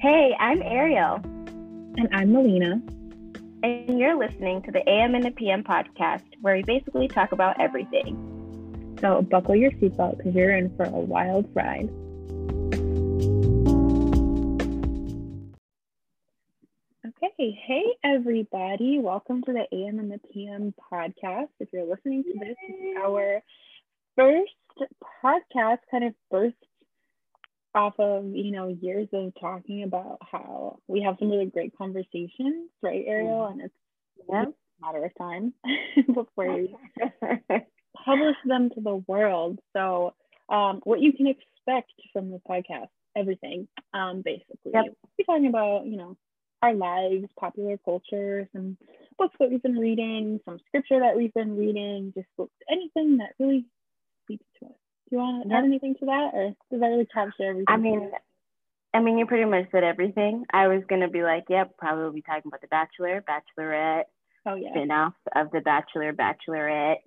Hey, I'm Ariel. And I'm Milena. And you're listening to the AM and the PM podcast, where we basically talk about everything. So buckle your seatbelt because you're in for a wild ride. Okay, hey everybody, welcome to the AM and the PM podcast. If you're listening to this, is our first podcast, kind of birthed off of you know years of talking about how we have some really great conversations, right, Ariel? And it's yeah. a matter of time before you publish them to the world. So, um, what you can expect from the podcast, everything, um, basically. Yep. We're talking about you know our lives, popular culture, some books that we've been reading, some scripture that we've been reading, just books, anything that really speaks to us. Do you want to add anything to that, or does that really capture everything? I mean, I mean, you pretty much said everything. I was gonna be like, yep, probably will be talking about The Bachelor, Bachelorette, oh yeah, spin-offs of The Bachelor, Bachelorette,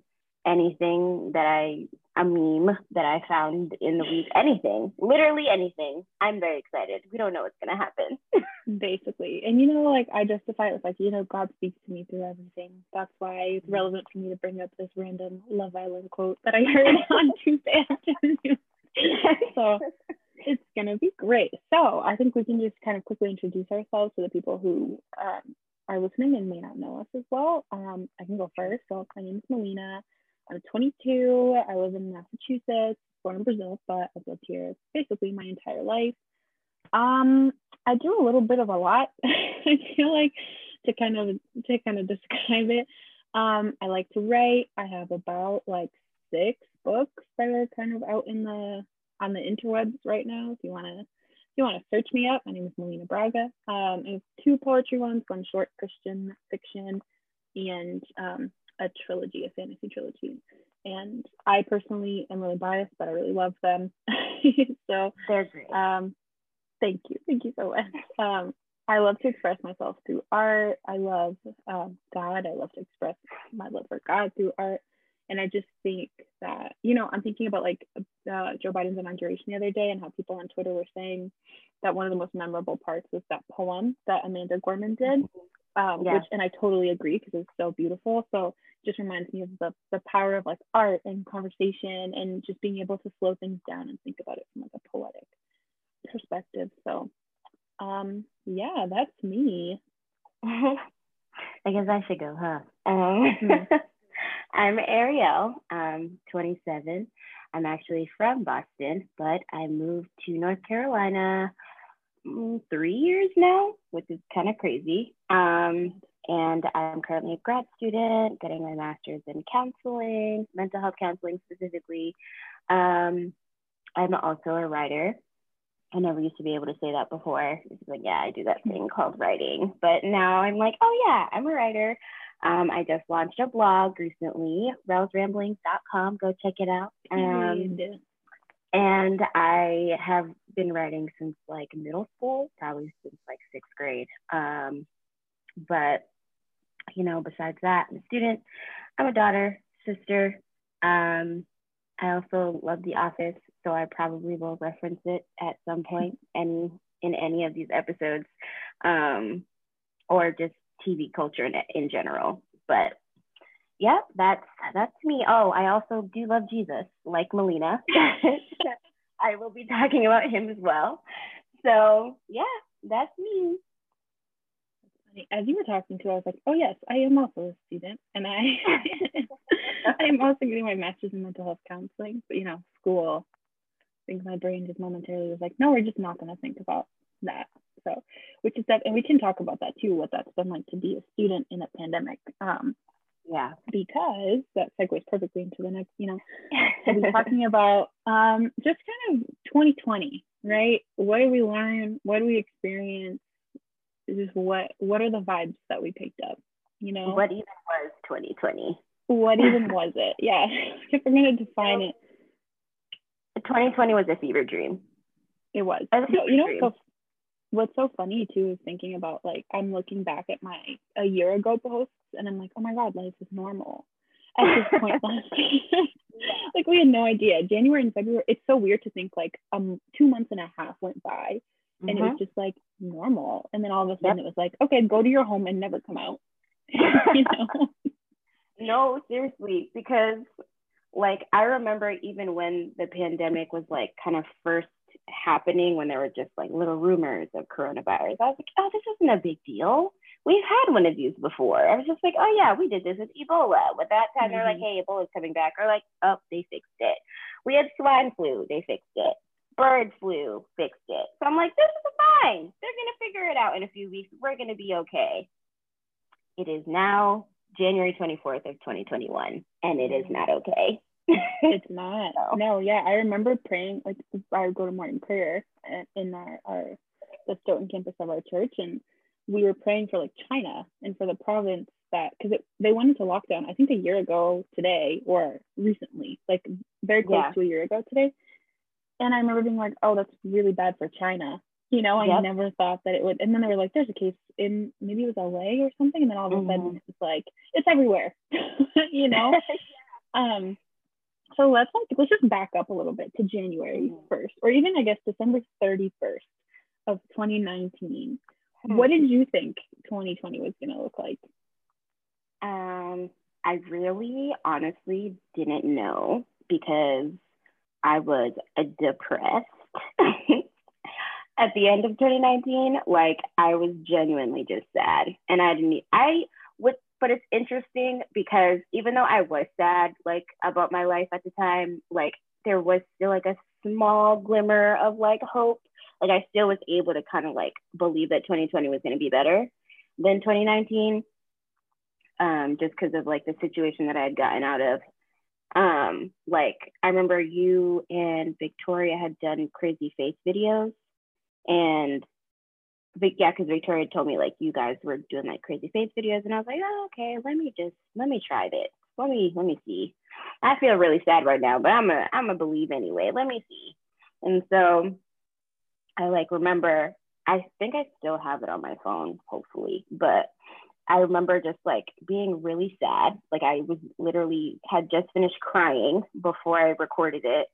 anything that I a meme that I found in the week, anything, literally anything. I'm very excited. We don't know what's gonna happen. Basically, and you know, like I justify it with like, you know, God speaks to me through everything. That's why it's mm-hmm. relevant for me to bring up this random Love Island quote that I heard on Tuesday afternoon. so it's gonna be great. So I think we can just kind of quickly introduce ourselves to the people who um, are listening and may not know us as well. Um, I can go first. So my name is Milena. I'm 22. I live in Massachusetts, born in Brazil, but I've lived here basically my entire life. Um, I do a little bit of a lot. I feel like to kind of to kind of describe it. Um, I like to write. I have about like six books that are kind of out in the on the interwebs right now. If you want to if you want to search me up, my name is Milena Braga. Um, I have two poetry ones, one short Christian fiction, and um, a trilogy, a fantasy trilogy. And I personally am really biased, but I really love them. so they're great. Um, thank you, thank you so much. Um, I love to express myself through art. I love um, God. I love to express my love for God through art. And I just think that, you know, I'm thinking about like uh, Joe Biden's inauguration the other day and how people on Twitter were saying that one of the most memorable parts was that poem that Amanda Gorman did. Um, which and I totally agree because it's so beautiful. So just reminds me of the the power of like art and conversation and just being able to slow things down and think about it from like a poetic perspective. So um yeah, that's me. I guess I should go, huh? Um. I'm Ariel. I'm 27. I'm actually from Boston, but I moved to North Carolina three years now, which is kind of crazy. Um, and I'm currently a grad student getting my master's in counseling, mental health counseling specifically. Um, I'm also a writer. I never used to be able to say that before. It's like, yeah, I do that thing called writing. But now I'm like, oh, yeah, I'm a writer. Um, I just launched a blog recently, rellesramblings.com. Go check it out. Um, and I have been writing since like middle school, probably since like sixth grade. Um, but you know, besides that, I'm a student. I'm a daughter, sister. Um, I also love The Office, so I probably will reference it at some point and in any of these episodes, um, or just TV culture in, in general. But yeah, that's that's me. Oh, I also do love Jesus, like Milena. I will be talking about him as well. So yeah, that's me. As you were talking to, I was like, oh yes, I am also a student, and I I am also getting my master's in mental health counseling. But you know, school. I think my brain just momentarily was like, no, we're just not going to think about that. So, which is that, and we can talk about that too, what that's been like to be a student in a pandemic. Um, yeah. Because that segues perfectly into the next, you know, we'll be talking about um, just kind of 2020, right? What did we learn? What do we experience? Just what what are the vibes that we picked up? You know, what even was 2020? What even was it? Yeah, if we're gonna define it, 2020 was a fever dream. It was. you know, so what's so funny too is thinking about like I'm looking back at my a year ago posts and I'm like, oh my god, life is normal at this point last year. like we had no idea. January and February, it's so weird to think like um two months and a half went by and mm-hmm. it was mm-hmm. just like normal. And then all of a sudden yep. it was like, okay, go to your home and never come out. you know? no, seriously, because like I remember even when the pandemic was like kind of first happening when there were just like little rumors of coronavirus. I was like, oh, this isn't a big deal. We've had one of these before. I was just like, oh yeah, we did this with Ebola. With that time, mm-hmm. they're like, mm-hmm. hey, Ebola's coming back. Or like, oh, they fixed it. We had swine flu, they fixed it. Bird flu fixed it. So I'm like, this is fine. They're gonna figure it out in a few weeks. We're gonna be okay. It is now January 24th of 2021, and it is not okay. It's not. No. no. yeah, I remember praying. Like I would go to morning prayer in our, our the Stoughton campus of our church, and we were praying for like China and for the province that because they went into lockdown. I think a year ago today or recently, like very close yeah. to a year ago today. And I remember being like, "Oh, that's really bad for China." You know, I yep. never thought that it would. And then they were like, "There's a case in maybe it was LA or something," and then all of a mm-hmm. sudden it's like it's everywhere. you know. um so let's like let's just back up a little bit to January 1st, mm-hmm. or even I guess December 31st of 2019. Mm-hmm. What did you think 2020 was gonna look like? Um, I really honestly didn't know because I was depressed at the end of 2019. Like I was genuinely just sad, and I didn't. I would but it's interesting because even though I was sad, like about my life at the time, like there was still like a small glimmer of like hope. Like I still was able to kind of like believe that 2020 was going to be better than 2019, um, just because of like the situation that I had gotten out of. Um, like I remember you and Victoria had done crazy face videos, and but yeah, because Victoria told me like you guys were doing like crazy face videos, and I was like, oh, okay, let me just let me try this. Let me let me see. I feel really sad right now, but I'm a I'm a believe anyway. Let me see. And so I like remember. I think I still have it on my phone, hopefully, but I remember just like being really sad. Like I was literally had just finished crying before I recorded it.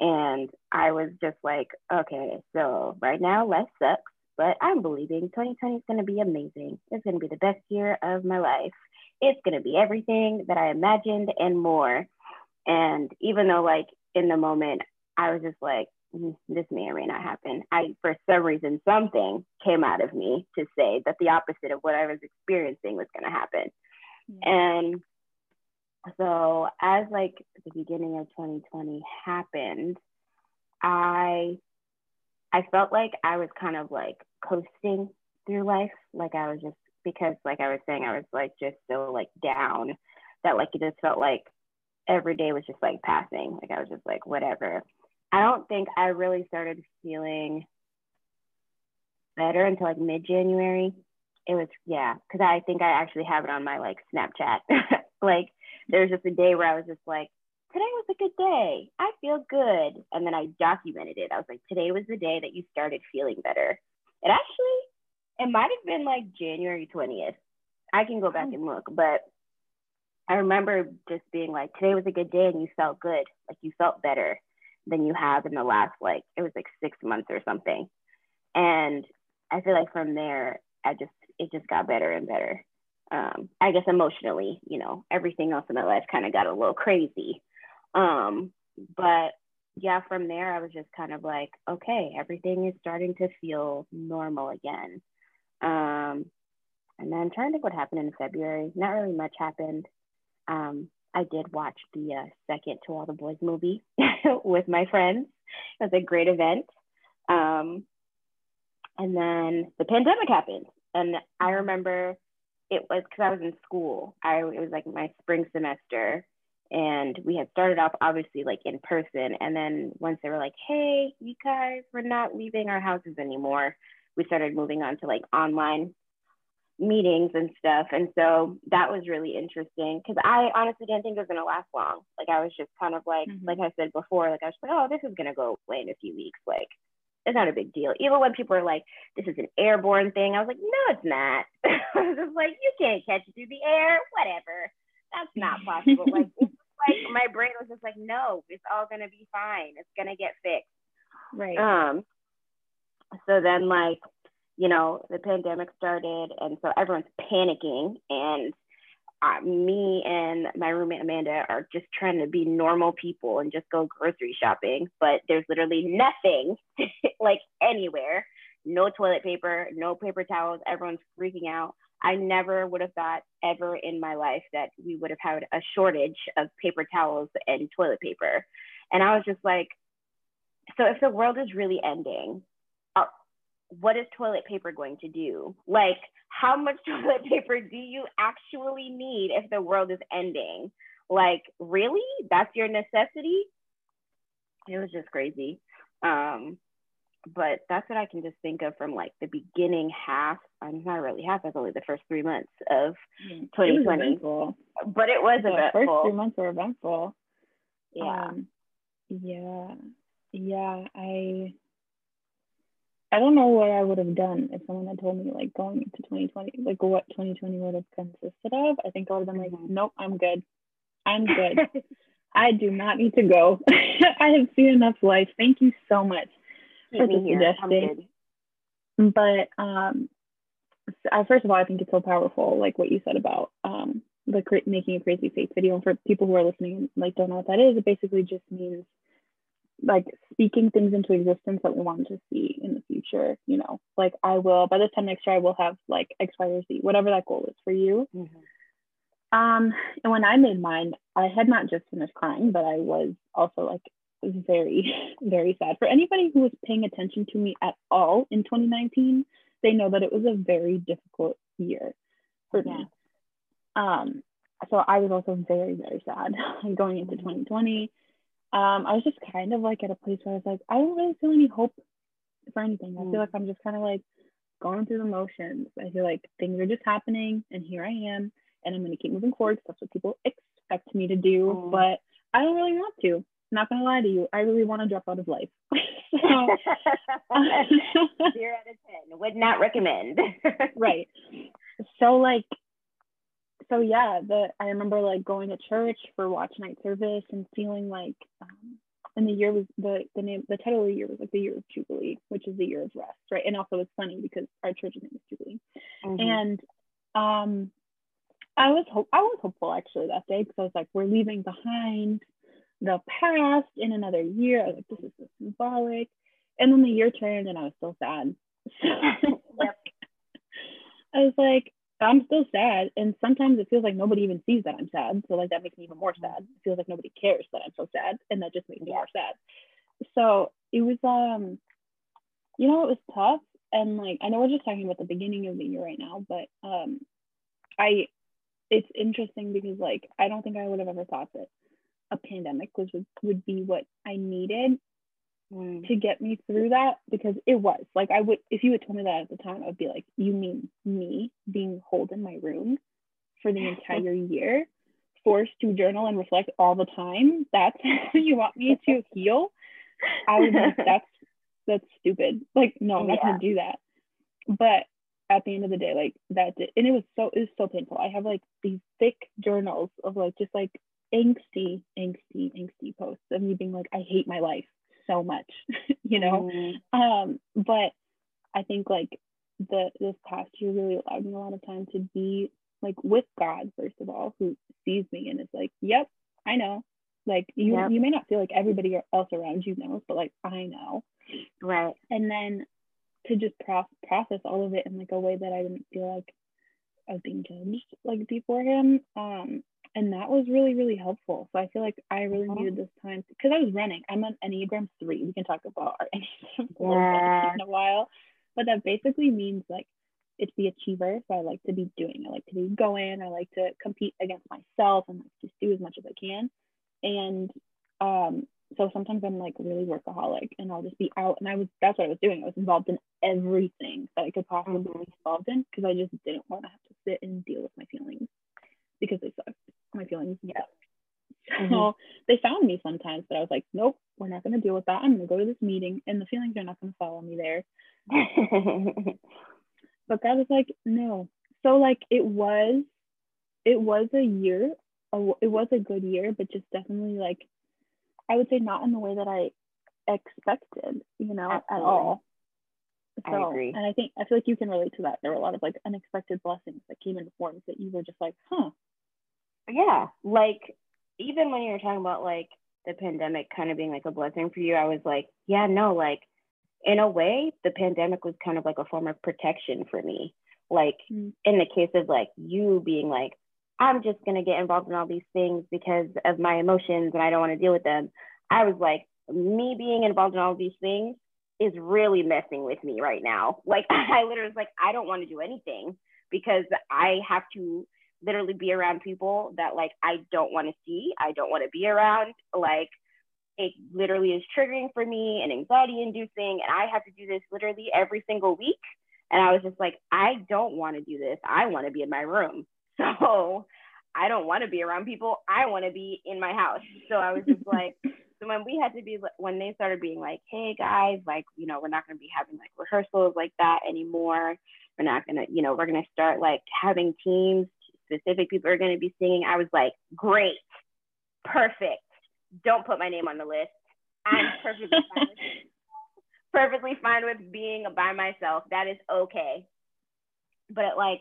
And I was just like, okay, so right now life sucks but I'm believing 2020 is going to be amazing. It's going to be the best year of my life. It's going to be everything that I imagined and more. And even though, like, in the moment, I was just like, mm, this may or may not happen. I, for some reason, something came out of me to say that the opposite of what I was experiencing was going to happen. Yeah. And so, as like the beginning of 2020 happened, I I felt like I was kind of like coasting through life. Like I was just because like I was saying, I was like just so like down that like it just felt like every day was just like passing. Like I was just like whatever. I don't think I really started feeling better until like mid January. It was yeah, because I think I actually have it on my like Snapchat. like there was just a day where I was just like, today was a good day. I feel good. And then I documented it. I was like, today was the day that you started feeling better. It actually, it might have been like January 20th. I can go back and look, but I remember just being like, today was a good day and you felt good. Like you felt better than you have in the last, like, it was like six months or something. And I feel like from there, I just, it just got better and better. Um, I guess emotionally, you know, everything else in my life kind of got a little crazy. Um, but yeah, from there, I was just kind of like, okay, everything is starting to feel normal again. Um, and then I'm trying to think what happened in February. Not really much happened. Um, I did watch the uh, second To All the Boys movie with my friends. It was a great event. Um, and then the pandemic happened. And I remember it was because I was in school. I it was like my spring semester, and we had started off obviously like in person. And then once they were like hey you guys we're not leaving our houses anymore we started moving on to like online meetings and stuff. And so that was really interesting because i honestly didn't think it was going to last long. Like i was just kind of like mm-hmm. like i said before like i was like oh this is going to go away in a few weeks. Like it's not a big deal. Even when people are like this is an airborne thing i was like no it's not. I was just like you can't catch it through the air. Whatever. That's not possible. Like like my brain was just like, no, it's all gonna be fine. It's gonna get fixed. Right. Um. so then like, you know, the pandemic started, and so everyone's panicking, and uh, me and my roommate Amanda are just trying to be normal people and just go grocery shopping, but there's literally nothing like anywhere. No toilet paper, no paper towels. Everyone's freaking out. I never would have thought ever in my life that we would have had a shortage of paper towels and toilet paper. And I was just like, so if the world is really ending, uh, what is toilet paper going to do? Like, how much toilet paper do you actually need if the world is ending? Like, really? That's your necessity? It was just crazy. Um, but that's what I can just think of from like the beginning half. I'm not really half. That's only the first three months of 2020. It but it was eventful. the eventful. First three months were eventful. Yeah. Um, yeah. Yeah. I. I don't know what I would have done if someone had told me like going into 2020, like what 2020 would have consisted of. I think I would have been like, mm-hmm. nope, I'm good. I'm good. I do not need to go. I have seen enough life. Thank you so much for the suggestion. But um, uh, first of all, I think it's so powerful, like what you said about um, the cra- making a crazy faith video. And for people who are listening and like don't know what that is, it basically just means like speaking things into existence that we want to see in the future. You know, like I will by this time next year, I will have like X, Y, or Z, whatever that goal is for you. Mm-hmm. Um, and when I made mine, I had not just finished crying, but I was also like very, very sad. For anybody who was paying attention to me at all in 2019, they know that it was a very difficult year for me. Um, so I was also very, very sad going into 2020. Um, I was just kind of like at a place where I was like, I don't really feel any hope for anything. I feel mm. like I'm just kind of like going through the motions. I feel like things are just happening, and here I am, and I'm going to keep moving forward. That's what people expect me to do, mm. but I don't really want to not gonna lie to you, I really want to drop out of life. so, Zero out of ten. Would not recommend. right. So like so yeah, the I remember like going to church for watch night service and feeling like um, and the year was the the name the title of the year was like the year of Jubilee, which is the year of rest, right? And also it's funny because our church's name is Jubilee. Mm-hmm. And um I was hope I was hopeful actually that day because I was like, we're leaving behind the past in another year. I was like, this is so symbolic. And then the year turned and I was still sad. yep. I was like, I'm still sad. And sometimes it feels like nobody even sees that I'm sad. So like that makes me even more sad. It feels like nobody cares that I'm so sad. And that just makes me more sad. So it was um, you know, it was tough. And like I know we're just talking about the beginning of the year right now, but um I it's interesting because like I don't think I would have ever thought that a pandemic was would, would be what I needed mm. to get me through that because it was like I would if you had told me that at the time I would be like you mean me being holed in my room for the entire year forced to journal and reflect all the time? That's you want me to heal? I was like that's that's stupid. Like no I'm not yeah. gonna do that. But at the end of the day like that did and it was so it was so painful. I have like these thick journals of like just like angsty, angsty, angsty posts of me being like, I hate my life so much, you know? Mm. Um, but I think like the this past year really allowed me a lot of time to be like with God, first of all, who sees me and is like, Yep, I know. Like you yep. you may not feel like everybody else around you knows, but like I know. Right. And then to just pro- process all of it in like a way that I didn't feel like I was being judged like before him. Um, and that was really really helpful. So i feel like i really uh-huh. needed this time because i was running. I'm an enneagram three. We can talk about our enneagram yeah. in a while. But that basically means like it's the achiever. So i like to be doing i like to be going. I like to compete against myself and like just do as much as i can. And um so sometimes i'm like really workaholic and i'll just be out. And i was that's what i was doing. I was involved in everything that i could possibly mm-hmm. be involved in because i just didn't want to have to sit and deal with my feelings because they sucked my feelings. Yeah. Mm-hmm. So they found me sometimes, but I was like, nope, we're not going to deal with that. I'm going to go to this meeting, and the feelings are not going to follow me there. but God was like, no. So like it was, it was a year. it was a good year, but just definitely like, I would say not in the way that I expected, you know, Absolutely. at all. So, I agree. And I think I feel like you can relate to that. There were a lot of like unexpected blessings that came in forms that you were just like, huh. Yeah. Like even when you were talking about like the pandemic kind of being like a blessing for you, I was like, yeah, no, like in a way, the pandemic was kind of like a form of protection for me. Like mm. in the case of like you being like, I'm just gonna get involved in all these things because of my emotions and I don't want to deal with them. I was like, me being involved in all these things is really messing with me right now. Like I literally was like, I don't want to do anything because I have to literally be around people that like I don't want to see, I don't want to be around. Like it literally is triggering for me and anxiety inducing and I have to do this literally every single week. And I was just like, I don't want to do this. I want to be in my room. So I don't want to be around people. I want to be in my house. So I was just like, so when we had to be, when they started being like, hey guys, like, you know, we're not going to be having like rehearsals like that anymore. We're not going to, you know, we're going to start like having teams, specific people are going to be singing. I was like, great, perfect. Don't put my name on the list. I'm perfectly fine. With, perfectly fine with being by myself. That is okay. But it, like,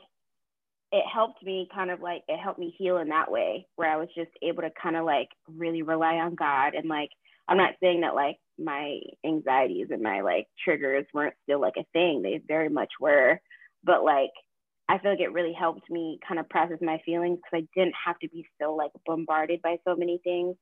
it helped me kind of like it helped me heal in that way where I was just able to kind of like really rely on God and like I'm not saying that like my anxieties and my like triggers weren't still like a thing they very much were but like I feel like it really helped me kind of process my feelings because I didn't have to be so like bombarded by so many things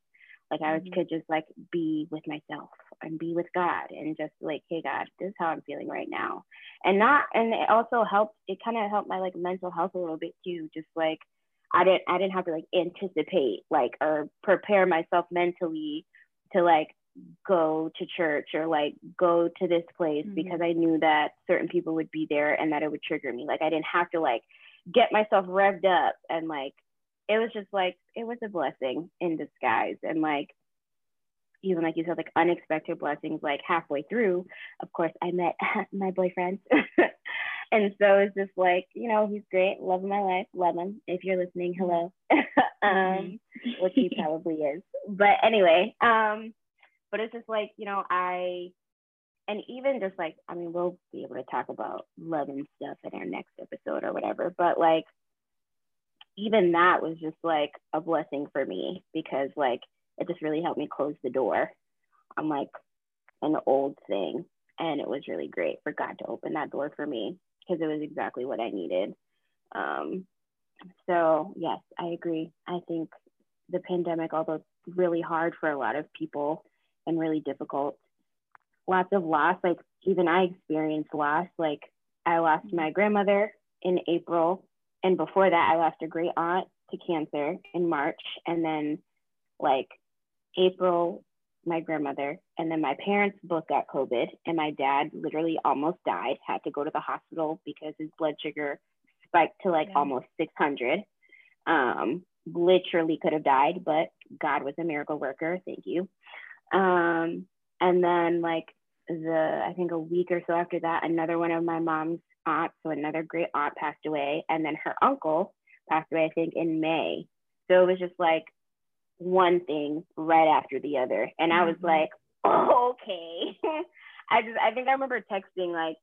like I mm-hmm. could just like be with myself and be with God and just like, hey God, this is how I'm feeling right now. And not and it also helped it kind of helped my like mental health a little bit too. Just like I didn't I didn't have to like anticipate like or prepare myself mentally to like go to church or like go to this place mm-hmm. because I knew that certain people would be there and that it would trigger me. Like I didn't have to like get myself revved up and like it was just like it was a blessing in disguise. And like even like you said like unexpected blessings like halfway through of course i met my boyfriend. And so it's just like you know he's great. Love of my life. Love him. If you're listening hello. Um mm-hmm. which he probably is. But anyway um but it's just like you know i and even just like i mean we'll be able to talk about love and stuff in our next episode or whatever but like even that was just like a blessing for me because like it just really helped me close the door on like an old thing. And it was really great for god to open that door for me because it was exactly what i needed. Um, so yes i agree. I think the pandemic although really hard for a lot of people and really difficult lots of loss like even i experienced loss like i lost my grandmother in april and before that, I lost a great aunt to cancer in March. And then, like, April, my grandmother. And then my parents both got COVID. And my dad literally almost died, had to go to the hospital because his blood sugar spiked to like yeah. almost 600. Um, literally could have died, but God was a miracle worker. Thank you. Um, and then, like, the I think a week or so after that, another one of my mom's aunts, so another great aunt passed away, and then her uncle passed away, I think, in May. So it was just like one thing right after the other. And I was mm-hmm. like, oh, okay. I just, I think I remember texting like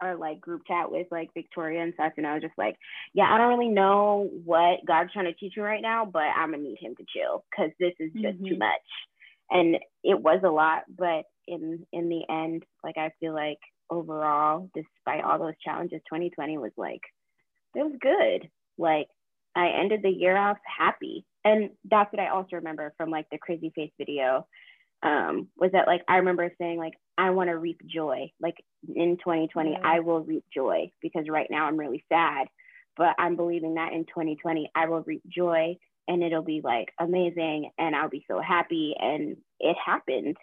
our like group chat with like Victoria and stuff. And I was just like, yeah, I don't really know what God's trying to teach me right now, but I'm gonna need him to chill because this is just mm-hmm. too much. And it was a lot, but in in the end, like I feel like overall, despite all those challenges, 2020 was like, it was good. Like I ended the year off happy. And that's what I also remember from like the crazy face video. Um, was that like I remember saying like I want to reap joy. Like in 2020, yeah. I will reap joy because right now I'm really sad. But I'm believing that in 2020 I will reap joy and it'll be like amazing and I'll be so happy. And it happened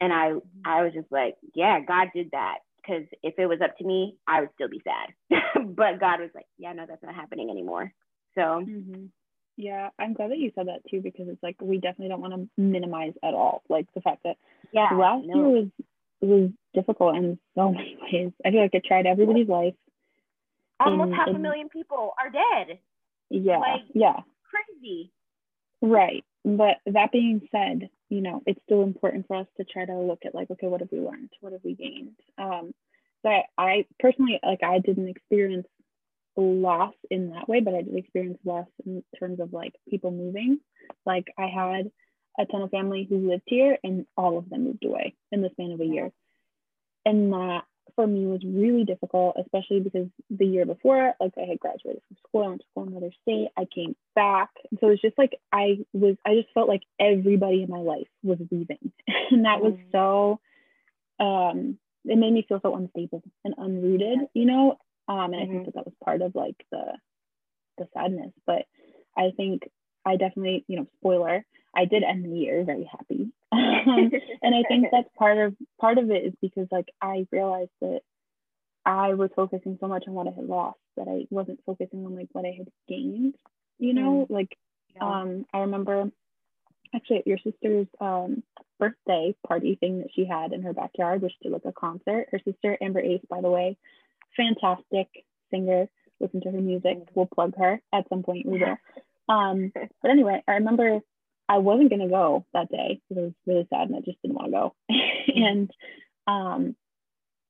and I I was just like, yeah, God did that. Because if it was up to me, I would still be sad. but God was like, yeah, no, that's not happening anymore. So mm-hmm. yeah, I'm glad that you said that too, because it's like we definitely don't want to minimize at all, like the fact that yeah, last no. year was was difficult in so many ways. I feel like it tried everybody's life. Almost half a million people are dead. Yeah, like, yeah, crazy. Right, but that being said, you know, it's still important for us to try to look at like, okay, what have we learned? What have we gained? Um, so I, I personally, like, I didn't experience loss in that way, but I did experience loss in terms of like people moving. Like I had a ton of family who lived here and all of them moved away in the span of a year. And that for me was really difficult, especially because the year before, like I had graduated from school, I went to school in another state, I came back. So it's just like I was, I just felt like everybody in my life was leaving. and that was mm. so, um, it made me feel so unstable and unrooted, you know? Um, and mm-hmm. I think mm-hmm. that that was part of like the, the sadness. But I think I definitely, you know, spoiler, I did end the year very happy. Um, and I think that's part of part of it is because like I realized that I was focusing so much on what I had lost that I wasn't focusing on like what I had gained, you know, mm. like yeah. um I remember actually at your sister's um birthday party thing that she had in her backyard, which did like a concert. Her sister Amber Ace, by the way, fantastic singer. Listen to her music. We'll plug her at some point. We will. Um, but anyway, I remember I wasn't gonna go that day because I was really sad and I just didn't want to go. and um,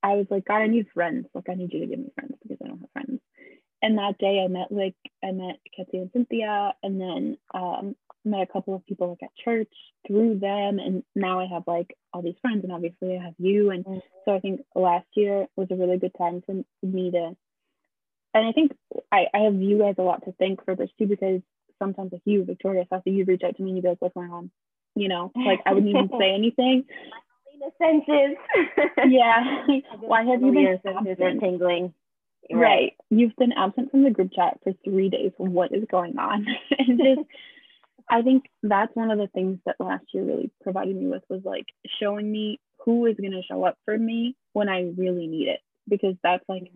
I was like, God, I need friends. Like, I need you to give me friends because I don't have friends. And that day, I met like I met Ketty and Cynthia, and then um, met a couple of people like at church through them, and now I have like all these friends, and obviously I have you. And mm-hmm. so I think last year was a really good time for me to. And I think I, I have you guys a lot to thank for this too because sometimes like you, Victoria, so you reach out to me and you'd be like, what's going on? You know, like I wouldn't even say anything. The senses. yeah. Why have you been absent? tingling? Right. right. You've been absent from the group chat for three days. What is going on? and just I think that's one of the things that last year really provided me with was like showing me who is going to show up for me when I really need it because that's like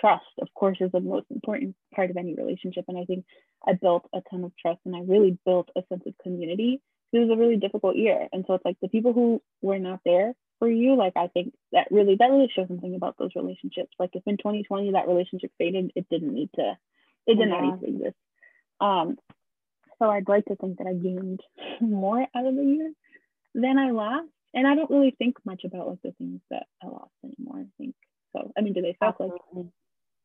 trust of course is the most important part of any relationship. And i think i built a ton of trust and i really built a sense of community. It was a really difficult year. And so it's like the people who were not there for you like i think that really that really shows something about those relationships. Like if in 2020 that relationship faded it didn't need to it didn't yeah. need to exist. Um so i'd like to think that i gained more out of the year than i lost. And i don't really think much about like the things that i lost anymore i think so I mean, do they suck? Like,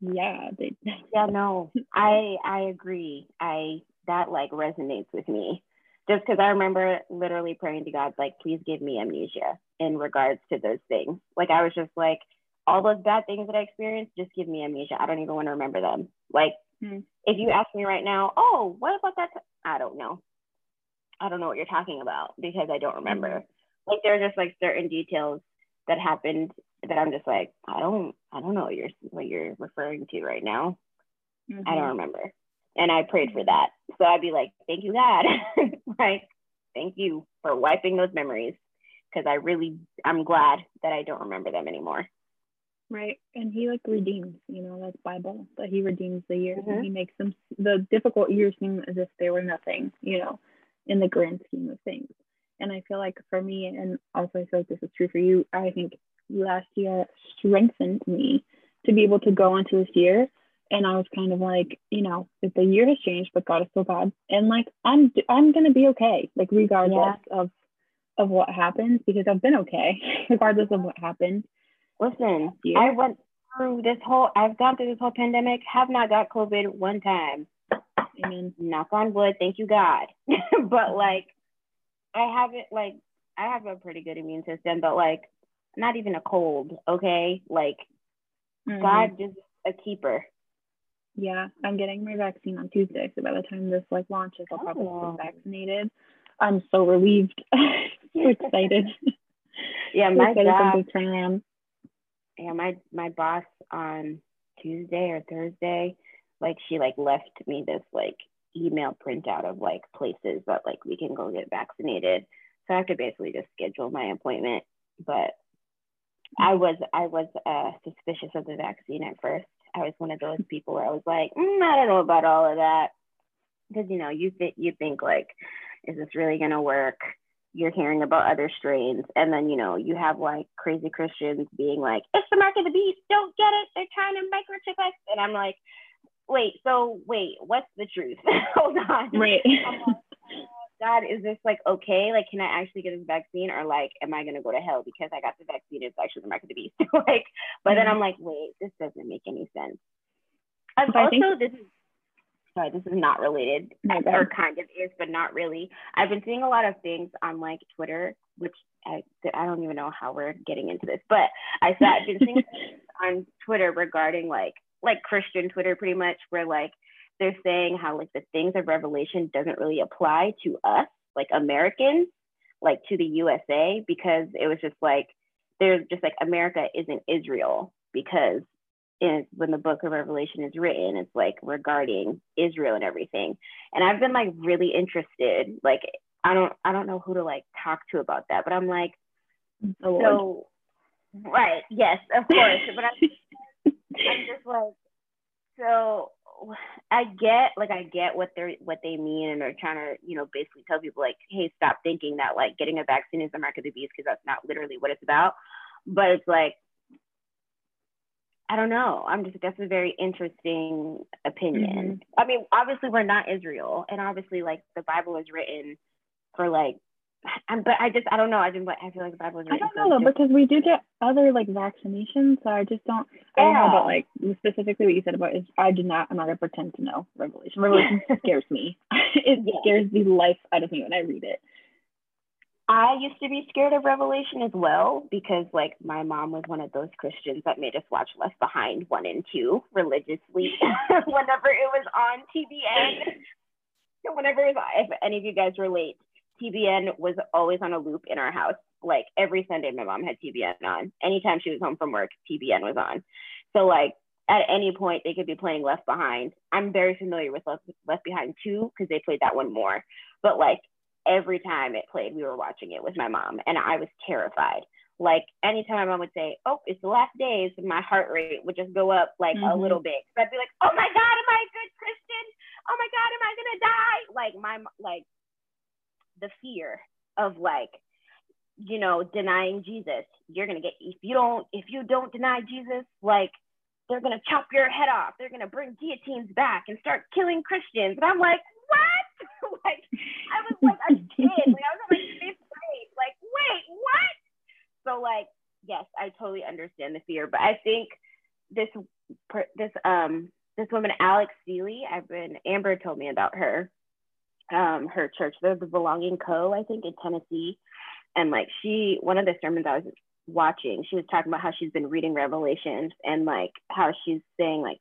yeah, they. yeah, no, I I agree. I that like resonates with me, just because I remember literally praying to God, like, please give me amnesia in regards to those things. Like I was just like, all those bad things that I experienced, just give me amnesia. I don't even want to remember them. Like, mm-hmm. if you ask me right now, oh, what about that? T-? I don't know. I don't know what you're talking about because I don't remember. Mm-hmm. Like there are just like certain details that happened that I'm just like, I don't, I don't know what you're what you're referring to right now. Mm-hmm. I don't mm-hmm. remember. And I prayed for that. So I'd be like, thank you, God. like, thank you for wiping those memories. Cause I really I'm glad that I don't remember them anymore. Right. And he like redeems, you know, that's Bible. But he redeems the years mm-hmm. and he makes them the difficult years seem as if they were nothing, you know, in the grand scheme of things. And I feel like for me, and also I feel like this is true for you, I think last year strengthened me to be able to go into this year. And I was kind of like, you know, the year has changed, but God is still God, and like I'm, I'm gonna be okay, like regardless yeah. of, of what happens, because I've been okay, regardless of what happened. Listen, I went through this whole, I've gone through this whole pandemic, have not got COVID one time. Amen. Knock on wood, thank you God. but like, I haven't like, I have a pretty good immune system, but like not even a cold, okay? Like mm-hmm. God is a keeper. Yeah, I'm getting my vaccine on Tuesday, so by the time this like launches, I'll probably oh. be vaccinated. I'm so relieved, so excited. Yeah, my job. Yeah, my my boss on Tuesday or Thursday, like she like left me this like email printout of like places that like we can go get vaccinated. So I have to basically just schedule my appointment. But I was I was uh, suspicious of the vaccine at first. I was one of those people where I was like, mm, I don't know about all of that, because you know you think you think like, is this really gonna work? You're hearing about other strains, and then you know you have like crazy Christians being like, it's the mark of the beast, don't get it, they're trying to microchip us, and I'm like, wait, so wait, what's the truth? Hold on, right. God, is this like okay? Like, can I actually get this vaccine, or like, am I gonna go to hell because I got the vaccine? It's actually the mark of the beast. like, but mm-hmm. then I'm like, wait, this doesn't make any sense. I've also think- this is sorry, this is not related, or kind of is, but not really. I've been seeing a lot of things on like Twitter, which I, I don't even know how we're getting into this, but I saw I've been seeing on Twitter regarding like like Christian Twitter, pretty much, where like they're saying how like the things of Revelation doesn't really apply to us, like Americans, like to the USA, because it was just like there's just like America isn't Israel because is when the book of Revelation is written, it's like regarding Israel and everything. And I've been like really interested. Like I don't I don't know who to like talk to about that, but I'm like, so right, yes, of course. but I'm, I'm just like, so I get like I get what they're what they mean and they're trying to you know basically tell people like hey stop thinking that like getting a vaccine is the mark of the beast because that's not literally what it's about but it's like I don't know. I'm just that's a very interesting opinion. Mm-hmm. I mean, obviously we're not Israel, and obviously like the Bible is written for like, but I just I don't know. I just I feel like the Bible is. I don't know though because we do get other like vaccinations, so I just don't. I don't know about like specifically what you said about is I do not. I'm not gonna pretend to know Revelation. Revelation scares me. it yeah. scares the life out of me when I read it. I used to be scared of Revelation as well because, like, my mom was one of those Christians that made us watch Left Behind one and two religiously whenever it was on TBN. whenever it was, if any of you guys relate, TBN was always on a loop in our house. Like every Sunday, my mom had TBN on. Anytime she was home from work, TBN was on. So, like, at any point, they could be playing Left Behind. I'm very familiar with Left, Left Behind 2 because they played that one more. But, like, every time it played, we were watching it with my mom, and I was terrified. Like anytime my mom would say, "Oh, it's the last days," my heart rate would just go up like mm-hmm. a little bit. So I'd be like, "Oh my God, am I a good Christian? Oh my God, am I gonna die?" Like my like the fear of like you know denying Jesus. You're gonna get if you don't if you don't deny Jesus, like they're gonna chop your head off. They're gonna bring guillotines back and start killing Christians. And I'm like, what? like I was like a kid. Like I was like fifth grade. Like, wait, what? So like, yes, I totally understand the fear, but I think this this um this woman Alex Seeley, I've been Amber told me about her. Um, her church, they're the Belonging Co. I think in Tennessee, and like she, one of the sermons I was watching, she was talking about how she's been reading Revelations and like how she's saying like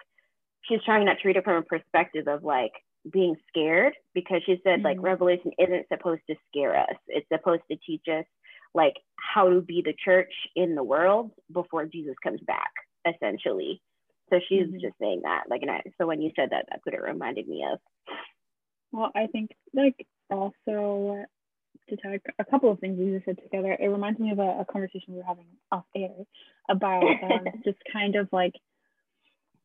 she's trying not to read it from a perspective of like being scared because she said mm-hmm. like revelation isn't supposed to scare us it's supposed to teach us like how to be the church in the world before jesus comes back essentially so she's mm-hmm. just saying that like and I, so when you said that that's what it reminded me of well i think like also to talk a couple of things you just said together it reminds me of a, a conversation we were having off air about um, just kind of like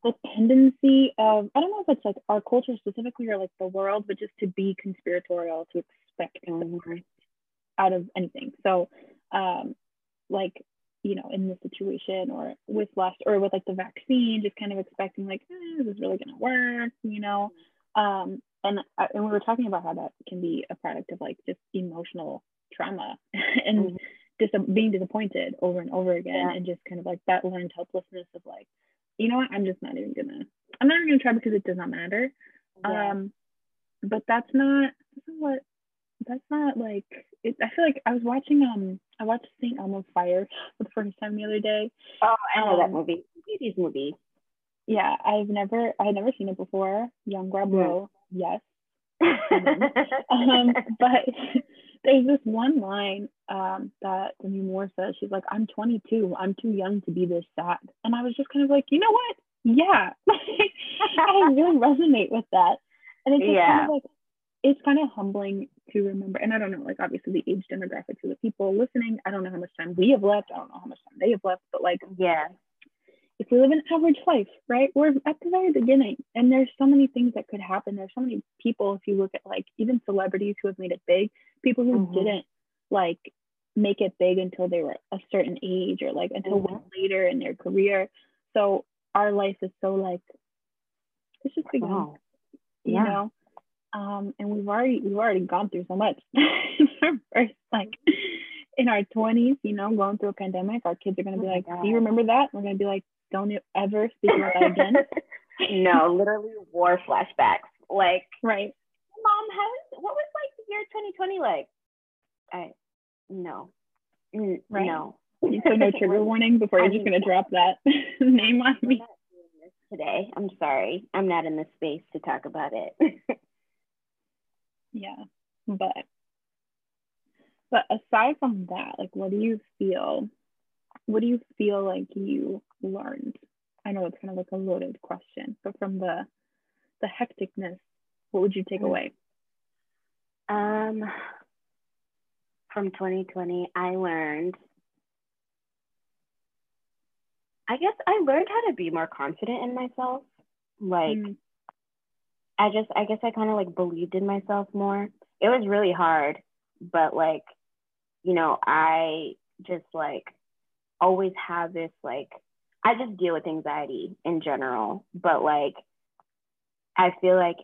the tendency of I don't know if it's like our culture specifically or like the world, but just to be conspiratorial, to expect mm-hmm. out of anything. So, um, like you know, in this situation or with last or with like the vaccine, just kind of expecting like eh, this is really gonna work, you know. Um, and uh, and we were talking about how that can be a product of like just emotional trauma and mm-hmm. just being disappointed over and over again, yeah. and just kind of like that learned helplessness of like you know what? I'm just not even gonna. I'm not even gonna try because it does not matter. Yeah. Um, but that's not. That's what. That's not like. It, I feel like I was watching. Um, I watched Saint Elmo's Fire for the first time the other day. Oh, I know um, that movie. These movie. Yeah, I've never. I had never seen it before. Young Bravo. Yes. um, but there's this one line um, that Demi Moore says. She's like, "I'm 22. I'm too young to be this sad." And I was just kind of like, you know what? Yeah, I really resonate with that. And it's yeah. kind of like it's kind of humbling to remember. And I don't know, like obviously the age demographics of the people listening. I don't know how much time we have left. I don't know how much time they have left. But like, yeah, if we live an average life, right? We're at the very beginning, and there's so many things that could happen. There's so many people, if you look at like even celebrities who have made it big, people who mm-hmm. didn't like make it big until they were a certain age or like until mm-hmm. later in their career. So our life is so like it's just begun. Wow. You yeah. know? Um, and we've already we've already gone through so much. first, like in our twenties, you know, going through a pandemic, our kids are gonna be oh like, "Do you remember that?" We're gonna be like, "Don't you ever speak about that again." no, literally war flashbacks. Like, right, mom, how is what was like the year 2020 like? I no, right. no. You put no trigger warning before you're just gonna drop that name on me today. I'm sorry. I'm not in the space to talk about it. yeah. But but aside from that, like what do you feel what do you feel like you learned? I know it's kind of like a loaded question, but from the the hecticness, what would you take mm. away? Um from 2020, I learned I guess I learned how to be more confident in myself. Like, mm. I just, I guess I kind of like believed in myself more. It was really hard, but like, you know, I just like always have this like, I just deal with anxiety in general, but like, I feel like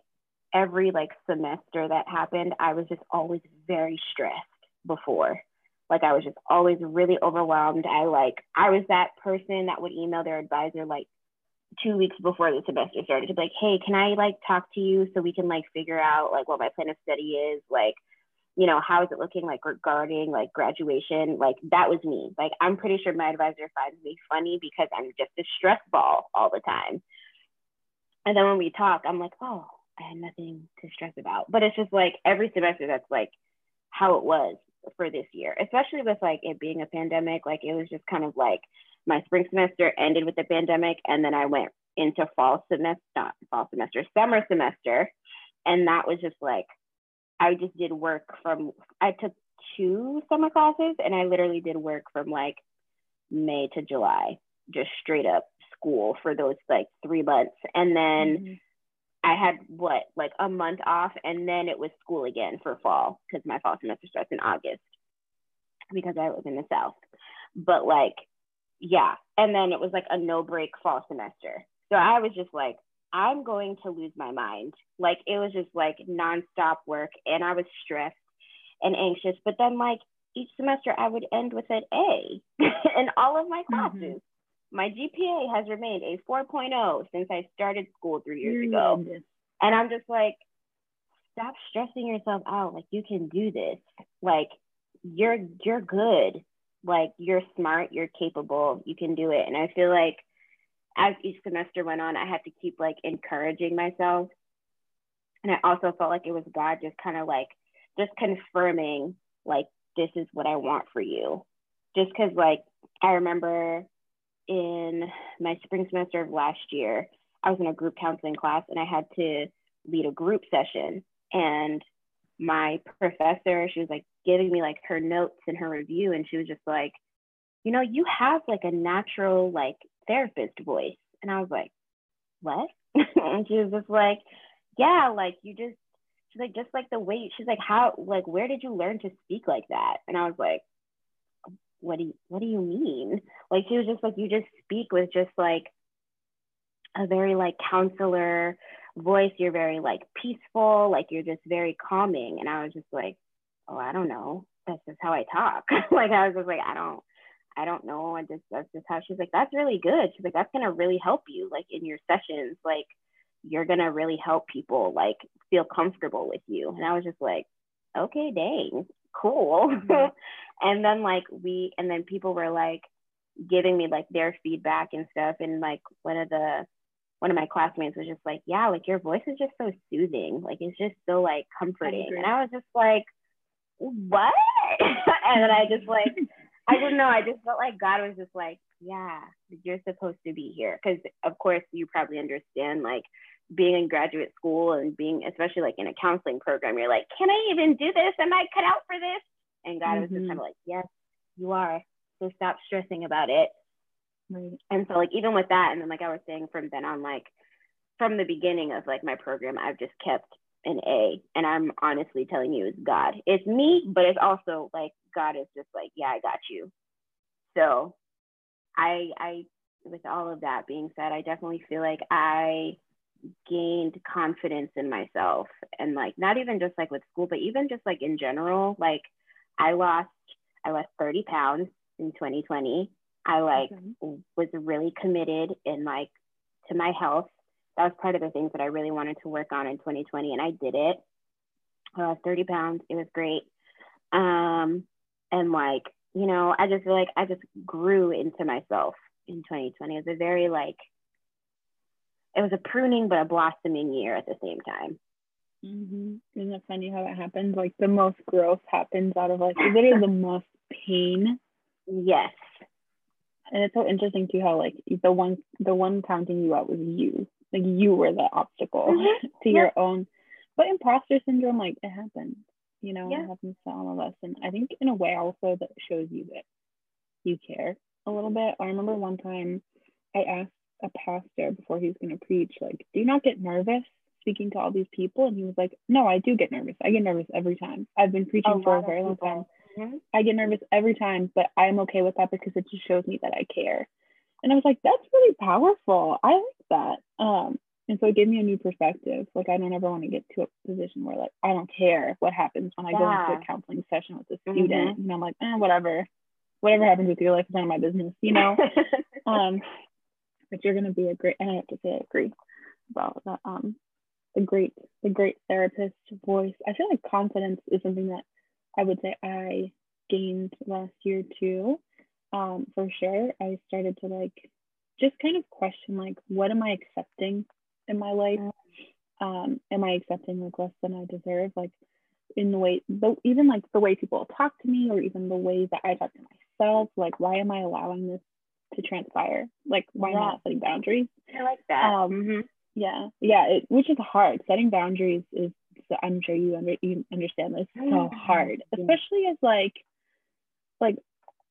every like semester that happened, I was just always very stressed before. Like I was just always really overwhelmed. I like I was that person that would email their advisor like two weeks before the semester started to be like, hey, can I like talk to you so we can like figure out like what my plan of study is, like, you know, how is it looking like regarding like graduation? Like that was me. Like I'm pretty sure my advisor finds me funny because I'm just a stress ball all the time. And then when we talk, I'm like, oh, I had nothing to stress about. But it's just like every semester that's like how it was for this year, especially with like it being a pandemic. Like it was just kind of like my spring semester ended with the pandemic, and then I went into fall semester, not fall semester, summer semester, and that was just like I just did work from. I took two summer classes, and I literally did work from like May to July, just straight up school for those like three months, and then. Mm-hmm I had what like a month off, and then it was school again for fall because my fall semester starts in August because I live in the South. But like, yeah, and then it was like a no break fall semester. So I was just like, I'm going to lose my mind. Like it was just like nonstop work, and I was stressed and anxious. But then like each semester, I would end with an A in all of my mm-hmm. classes. Mm-hmm my GPA has remained a 4.0 since I started school three years ago. And I'm just like, stop stressing yourself out. Like you can do this. Like you're you're good. Like you're smart, you're capable, you can do it. And I feel like as each semester went on, I had to keep like encouraging myself. And I also felt like it was God just kind of like just confirming like this is what I want for you. Just because like I remember in my spring semester of last year, I was in a group counseling class and I had to lead a group session. And my professor, she was like giving me like her notes and her review. And she was just like, you know, you have like a natural like therapist voice. And I was like, what? and she was just like, yeah, like you just, she's like, just like the way, she's like, how, like, where did you learn to speak like that? And I was like, what do you, what do you mean? Like she was just like, you just speak with just like a very like counselor voice. You're very like peaceful, like you're just very calming. And I was just like, oh, I don't know. That's just how I talk. like I was just like, I don't, I don't know. I just that's just how she's like, that's really good. She's like, that's gonna really help you like in your sessions. Like you're gonna really help people like feel comfortable with you. And I was just like, okay, dang cool. Mm-hmm. and then like we and then people were like giving me like their feedback and stuff. And like one of the one of my classmates was just like, Yeah, like your voice is just so soothing. Like it's just so like comforting. I and I was just like, What? and then I just like I didn't know. I just felt like God was just like, yeah, you're supposed to be here. Because, of course, you probably understand like being in graduate school and being especially like in a counseling program you're like can i even do this am i cut out for this and god mm-hmm. was just kind of mm-hmm. like yes you are so stop stressing about it right. and so like even with that and then like i was saying from then on like from the beginning of like my program i've just kept an a and i'm honestly telling you it's god. It's me but it's also like god is just like yeah i got you. So i i with all of that being said i definitely feel like i gained confidence in myself and like not even just like with school but even just like in general like i lost i lost 30 pounds in 2020 i like okay. was really committed in like to my health that was part of the things that i really wanted to work on in 2020 and i did it i lost 30 pounds it was great um and like you know i just feel like i just grew into myself in 2020 it was a very like it was a pruning but a blossoming year at the same time. Mm-hmm. Isn't it funny how that happens? Like the most growth happens out of like literally the most pain. Yes. And it's so interesting too how like the one the one counting you out was you. Like you were the obstacle mm-hmm. to yeah. your own. But imposter syndrome, like it happens. You know, yeah. it happens to all of us. And I think in a way also that shows you that you care a little bit. I remember one time I asked a pastor before he was going to preach, like, do you not get nervous speaking to all these people? And he was like, no, I do get nervous. I get nervous every time. I've been preaching a for a very long time. Mm-hmm. I get nervous every time, but I'm okay with that because it just shows me that I care. And I was like, that's really powerful. I like that. Um, and so it gave me a new perspective. Like I don't ever want to get to a position where like I don't care what happens when I yeah. go into a counseling session with a student. Mm-hmm. And I'm like, eh, whatever. Whatever happens with your life is none of my business, you know? um, but you're going to be a great and i have to say i agree about that um the great the great therapist voice i feel like confidence is something that i would say i gained last year too um for sure i started to like just kind of question like what am i accepting in my life um am i accepting like less than i deserve like in the way the, even like the way people talk to me or even the way that i talk to myself like why am i allowing this to transpire. Like, why yeah. not setting boundaries? I like that. Um, mm-hmm. Yeah, yeah, it, which is hard. Setting boundaries is, so I'm sure you, under, you understand this, so hard, especially as like, like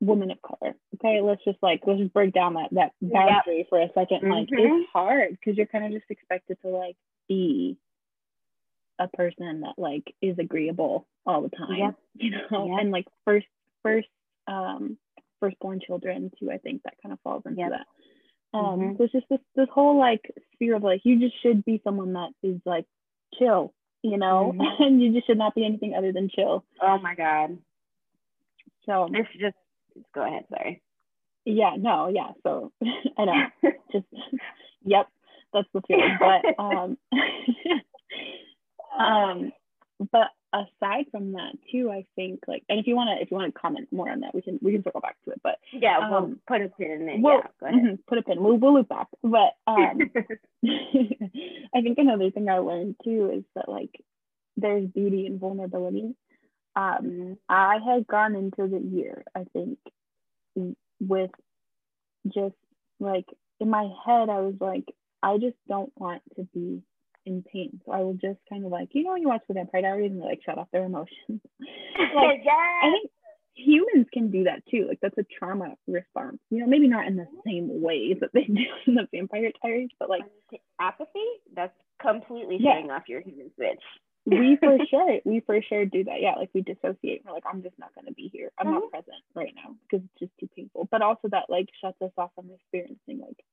women of color. Okay, let's just like let's just break down that that boundary yep. for a 2nd mm-hmm. Like, it's hard because you're kind of just expected to like be a person that like is agreeable all the time, yep. you know, yep. and like first first um firstborn children too. I think that kind of falls into that. Um, mm-hmm. so it's just this this whole like sphere of like you just should be someone that is like chill, you know, mm-hmm. and you just should not be anything other than chill. Oh my god. So it's just go ahead. Sorry. Yeah. No. Yeah. So I know. just yep. That's the feeling. But um, um, but aside from that too i think like and if you want to if you want to comment more on that we can we can circle back to it but yeah um, we'll put a pin in it we'll, yeah go ahead. Mm-hmm, put a pin we'll, we'll loop back but um i think another thing i learned too is that like there's beauty in vulnerability um i had gone into the year i think with just like in my head i was like i just don't want to be in pain. So I will just kind of like, you know, when you watch the Vampire Diaries and they like shut off their emotions. like, yes. I think humans can do that too. Like that's a trauma response. You know, maybe not in the same way that they do in the Vampire Diaries, but like apathy. That's completely shutting yeah. off your human switch. We for sure, we for sure do that. Yeah, like we dissociate. We're like, I'm just not gonna be here. I'm mm-hmm. not present right now because it's just too painful. But also that like shuts us off from experiencing like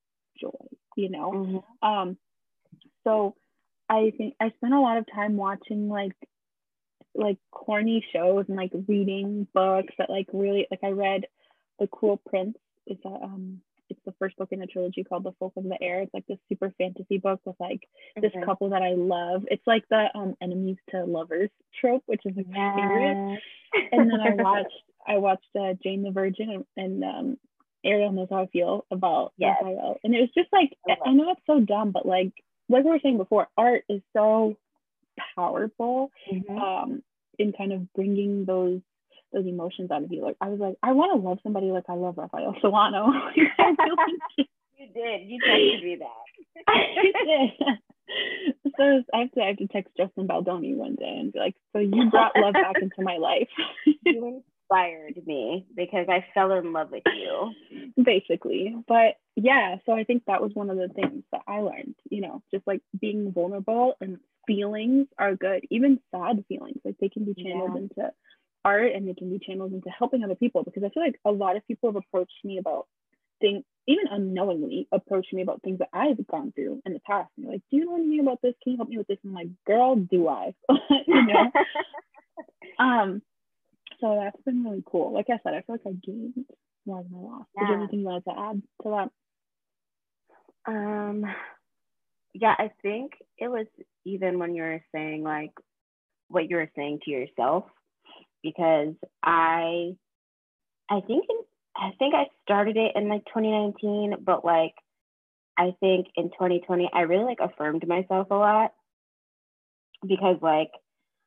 joy. You know. Mm-hmm. Um. So I think I spent a lot of time watching like like corny shows and like reading books that like really like I read The Cruel Prince. It's a um it's the first book in a trilogy called The Folk of the Air. It's like this super fantasy book with like this couple that I love. It's like the um enemies to lovers trope, which is like my favorite. And then I watched I watched uh, Jane the Virgin and, and um Ariel knows how I feel about yes. Rafael. And it was just like I, I know it's so dumb, but like like we were saying before, art is so powerful mm-hmm. um, in kind of bringing those those emotions out of you. Like I was like, I want to love somebody like I love Rafael Solano. you did. You texted me that. I did. so I have to I have to text Justin Baldoni one day and be like, so you brought love back into my life. you inspired me because I fell in love with you. Basically. But yeah, so I think that was one of the things that I learned, you know, just like being vulnerable and feelings are good, even sad feelings, like they can be channeled yeah. into art and they can be channeled into helping other people because I feel like a lot of people have approached me about things, even unknowingly approach me about things that I've gone through in the past. And you're like, do you know anything about this? Can you help me with this? And I'm like, girl, do I? you know? um, so that's been really cool. Like I said, I feel like I gained more than I lost. Yeah. Is there anything you wanted to add to that? Um, yeah, I think it was even when you were saying like what you were saying to yourself, because I, I think in, I think I started it in like 2019, but like I think in 2020 I really like affirmed myself a lot because like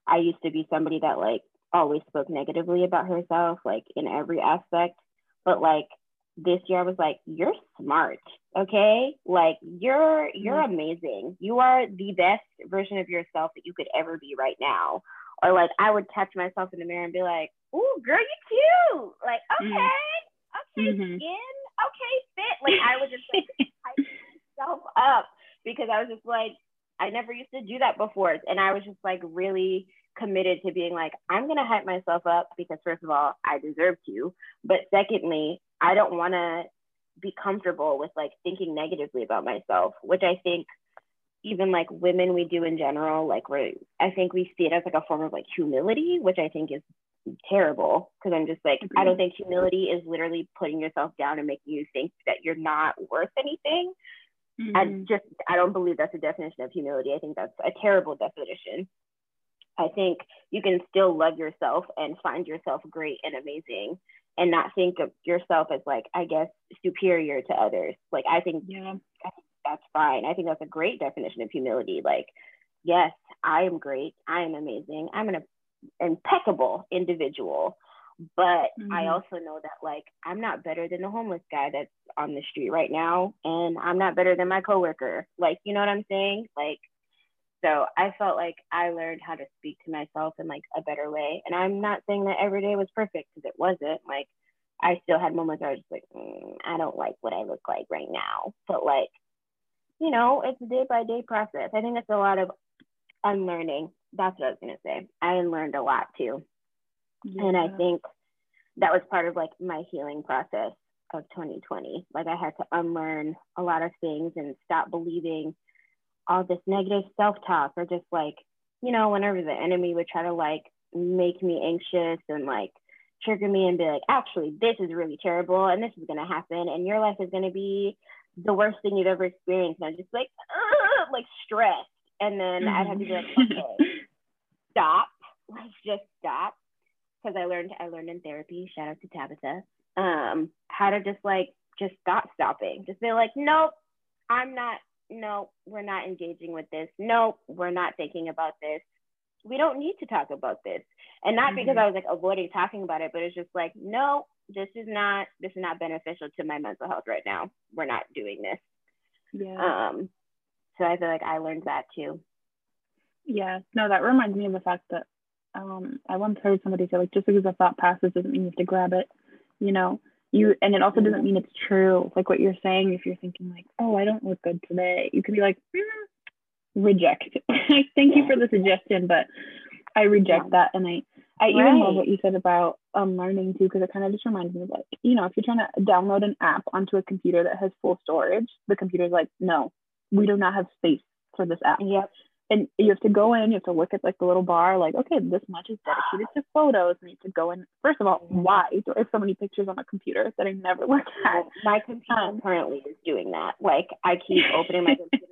I used to be somebody that like always spoke negatively about herself, like in every aspect. But like this year, I was like, you're smart, okay? Like you're you're mm-hmm. amazing. You are the best version of yourself that you could ever be right now. Or like I would catch myself in the mirror and be like, "Ooh, girl, you cute." Like, mm-hmm. okay, mm-hmm. okay, mm-hmm. skin, okay, fit. Like I would just like hype myself up because I was just like, I never used to do that before, and I was just like really committed to being like, I'm going to hype myself up because, first of all, I deserve to. But secondly, I don't want to be comfortable with like thinking negatively about myself, which I think even like women we do in general, like we're, I think we see it as like a form of like humility, which I think is terrible because I'm just like, Agreed. I don't think humility is literally putting yourself down and making you think that you're not worth anything. Mm-hmm. I just, I don't believe that's a definition of humility. I think that's a terrible definition. I think you can still love yourself and find yourself great and amazing and not think of yourself as like, I guess, superior to others. Like, I think, yeah. That's fine. I think that's a great definition of humility. Like, yes, I am great. I am amazing. I'm an impeccable individual. But mm-hmm. I also know that like I'm not better than the homeless guy that's on the street right now, and I'm not better than my coworker. Like, you know what I'm saying? Like, so I felt like I learned how to speak to myself in like a better way. And I'm not saying that every day was perfect because it wasn't. Like I still had moments where I was just like, mm, I don't like what I look like right now. But like, you know, it's a day by day process. I think it's a lot of unlearning. That's what I was gonna say. I learned a lot too. Yeah. And I think that was part of like my healing process of 2020. Like I had to unlearn a lot of things and stop believing all this negative self-talk or just like you know whenever the enemy would try to like make me anxious and like trigger me and be like actually this is really terrible and this is going to happen and your life is going to be the worst thing you've ever experienced and i'm just like like stressed and then i'd have to be like mm-hmm. okay stop let's just stop because i learned i learned in therapy shout out to tabitha um how to just like just stop stopping just be like nope i'm not no, we're not engaging with this. No, we're not thinking about this. We don't need to talk about this. And not mm-hmm. because I was like avoiding talking about it, but it's just like, no, this is not this is not beneficial to my mental health right now. We're not doing this. Yeah. Um so I feel like I learned that too. Yeah. No, that reminds me of the fact that um I once heard somebody say like just because a thought passes doesn't mean you have to grab it, you know you and it also doesn't mean it's true like what you're saying if you're thinking like oh i don't look good today you could be like mm, reject thank you for the suggestion but i reject yeah. that and i i right. even love what you said about um learning too because it kind of just reminds me of like you know if you're trying to download an app onto a computer that has full storage the computer's like no we do not have space for this app yep and you have to go in, you have to look at like the little bar, like, okay, this much is dedicated to photos. And you have to go in. First of all, mm-hmm. why do I have so many pictures on a computer that I never look at? My computer um, currently is doing that. Like I keep opening my computer.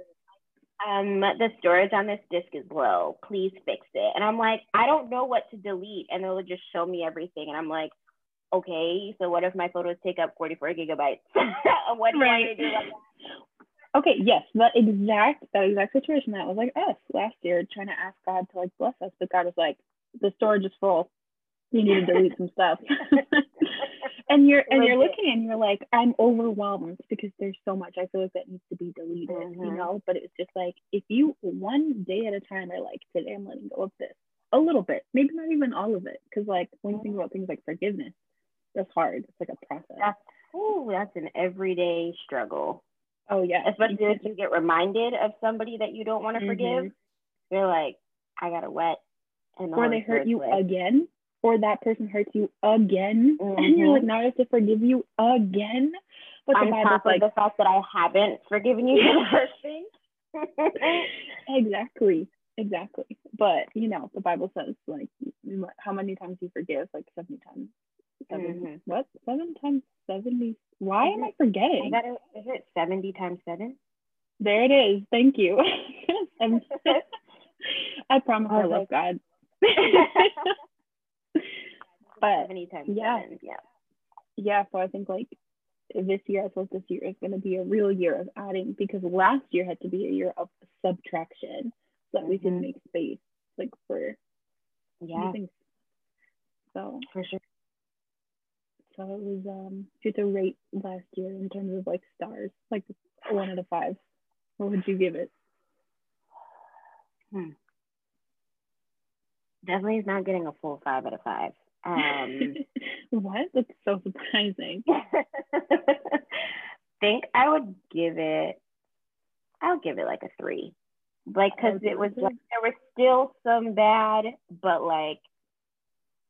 Um, the storage on this disk is low. Please fix it. And I'm like, I don't know what to delete. And they'll just show me everything. And I'm like, okay, so what if my photos take up 44 gigabytes? what do right. I do? Okay, yes, that exact that exact situation that was like us last year trying to ask God to like bless us, but God was like, the storage is full. You need to delete some stuff. and you're and you're looking and you're like, I'm overwhelmed because there's so much I feel like that needs to be deleted, mm-hmm. you know. But it's just like if you one day at a time are like, today I'm letting go of this a little bit, maybe not even all of it, because like when you think about things like forgiveness, that's hard. It's like a process. That's oh, that's an everyday struggle. Oh yeah. Especially if you get reminded of somebody that you don't want to mm-hmm. forgive. You're like, I got a wet. And or they hurt you way. again. Or that person hurts you again. Mm-hmm. And you're like, now I have to forgive you again. But on top of like, the fact that I haven't forgiven you for the first thing. exactly. Exactly. But you know, the Bible says like how many times you forgive? Like 70 times. 7 mm-hmm. What? Seven times 70? Why is am it, I forgetting? I is it 70 times seven? There it is. Thank you. I promise I, I love God. But 70 times yeah. Seven. Yeah. Yeah. So I think like this year, I thought this year is going to be a real year of adding because last year had to be a year of subtraction so that mm-hmm. we can mm-hmm. make space like for yeah Things. so for sure so it was um due to rate last year in terms of like stars like one out of five what would you give it hmm. definitely is not getting a full five out of five um what? That's so surprising. Think i would give it i'll give it like a three. Like because it was like there was still some bad but like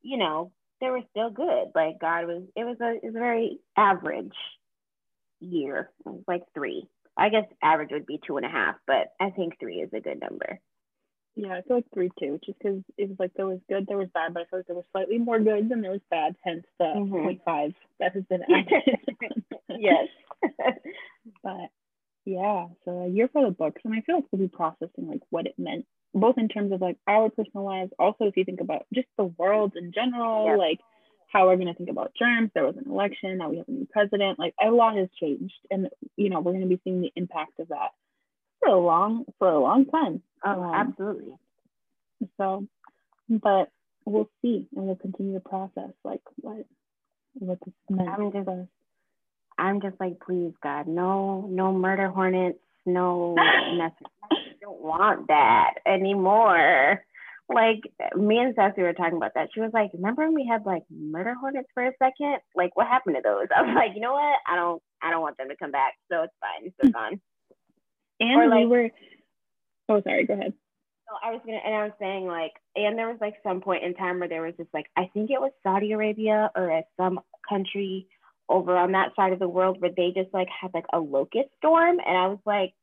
you know they were still good. Like god was it was a, it was a very average year it was like three. I guess average would be two and a half but i think three is a good number yeah i feel like three too just because it was like there was good there was bad but i feel like there was slightly more good than there was bad hence the mm-hmm. 0.5 that has been added yes but yeah, so a year for the books, and I feel like we'll be processing like what it meant, both in terms of like our personal lives, also if you think about just the world in general, yep. like how we're going to think about germs. There was an election, now we have a new president. Like a lot has changed, and you know we're going to be seeing the impact of that for a long for a long time. Oh, um, absolutely. So, but we'll see, and we'll continue to process like what what this meant for us. I'm just like, please, God, no, no murder hornets, no mess. I don't want that anymore. Like me and Sassy were talking about that. She was like, "Remember when we had like murder hornets for a second? Like, what happened to those?" I was like, "You know what? I don't, I don't want them to come back. So it's fine. They're gone." And like, we were. Oh, sorry. Go ahead. So I was gonna, and I was saying like, and there was like some point in time where there was just like, I think it was Saudi Arabia or some country over on that side of the world where they just like had like a locust storm and I was like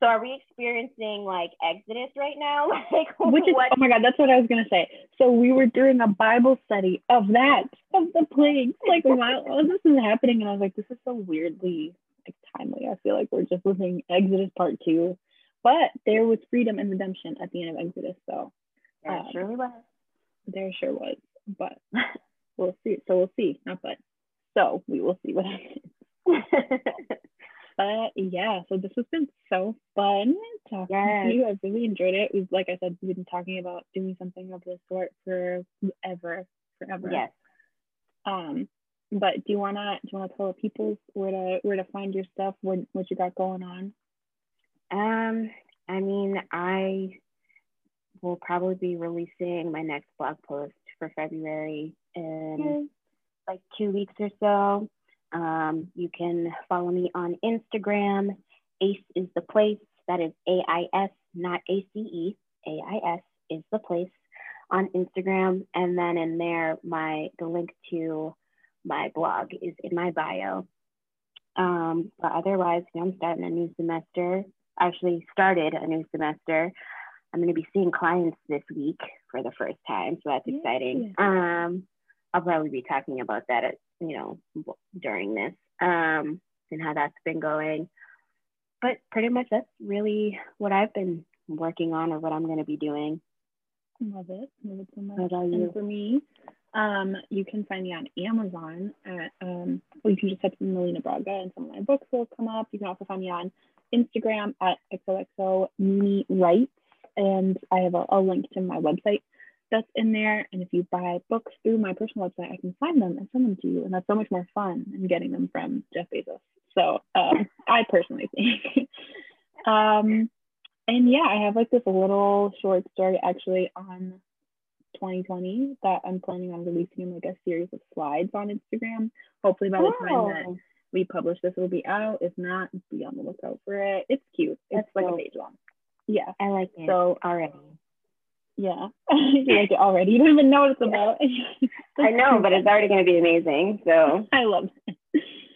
so are we experiencing like exodus right now like which is what? oh my god that's what I was gonna say so we were doing a Bible study of that of the plagues like while all this is happening and I was like this is so weirdly like timely I feel like we're just living Exodus part two but there was freedom and redemption at the end of Exodus so there um, surely was there sure was but we'll see so we'll see not but so we will see what happens. but yeah, so this has been so fun talking yes. to you. I've really enjoyed it. We've, like I said, we've been talking about doing something of this sort for ever, forever. Yes. Um, but do you wanna do you wanna tell the people where to where to find your stuff? What what you got going on? Um, I mean, I will probably be releasing my next blog post for February and like two weeks or so. Um, you can follow me on Instagram. Ace is the place. That is A I S, not A C E. A I S is the place on Instagram. And then in there, my the link to my blog is in my bio. Um, but otherwise, you know, I'm starting a new semester. Actually, started a new semester. I'm going to be seeing clients this week for the first time, so that's exciting. Um, I'll probably be talking about that at, you know, during this um, and how that's been going. But pretty much that's really what I've been working on or what I'm going to be doing. Love it. Love it so much. What about you? And for me, um, you can find me on Amazon at, um, well, you can just type in Milena Braga and some of my books will come up. You can also find me on Instagram at XOXO Mimi Writes. And I have a, a link to my website that's in there. And if you buy books through my personal website, I can sign them and send them to you. And that's so much more fun than getting them from Jeff Bezos. So um, I personally think. um, and yeah, I have like this little short story actually on 2020 that I'm planning on releasing in like a series of slides on Instagram. Hopefully by the time that oh. we publish this, it'll be out. If not, be on the lookout for it. It's cute. It's That's like dope. a page long. Yeah. I like it so, already. Yeah, you like it already. You don't even know what it's about. I know, but it's already going to be amazing. So I love it.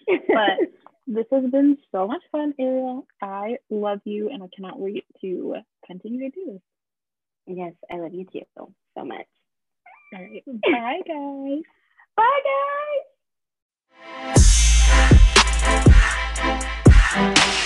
But this has been so much fun, Ariel. I love you and I cannot wait to continue to do this. Yes, I love you too so much. All right. Bye, guys. Bye, guys.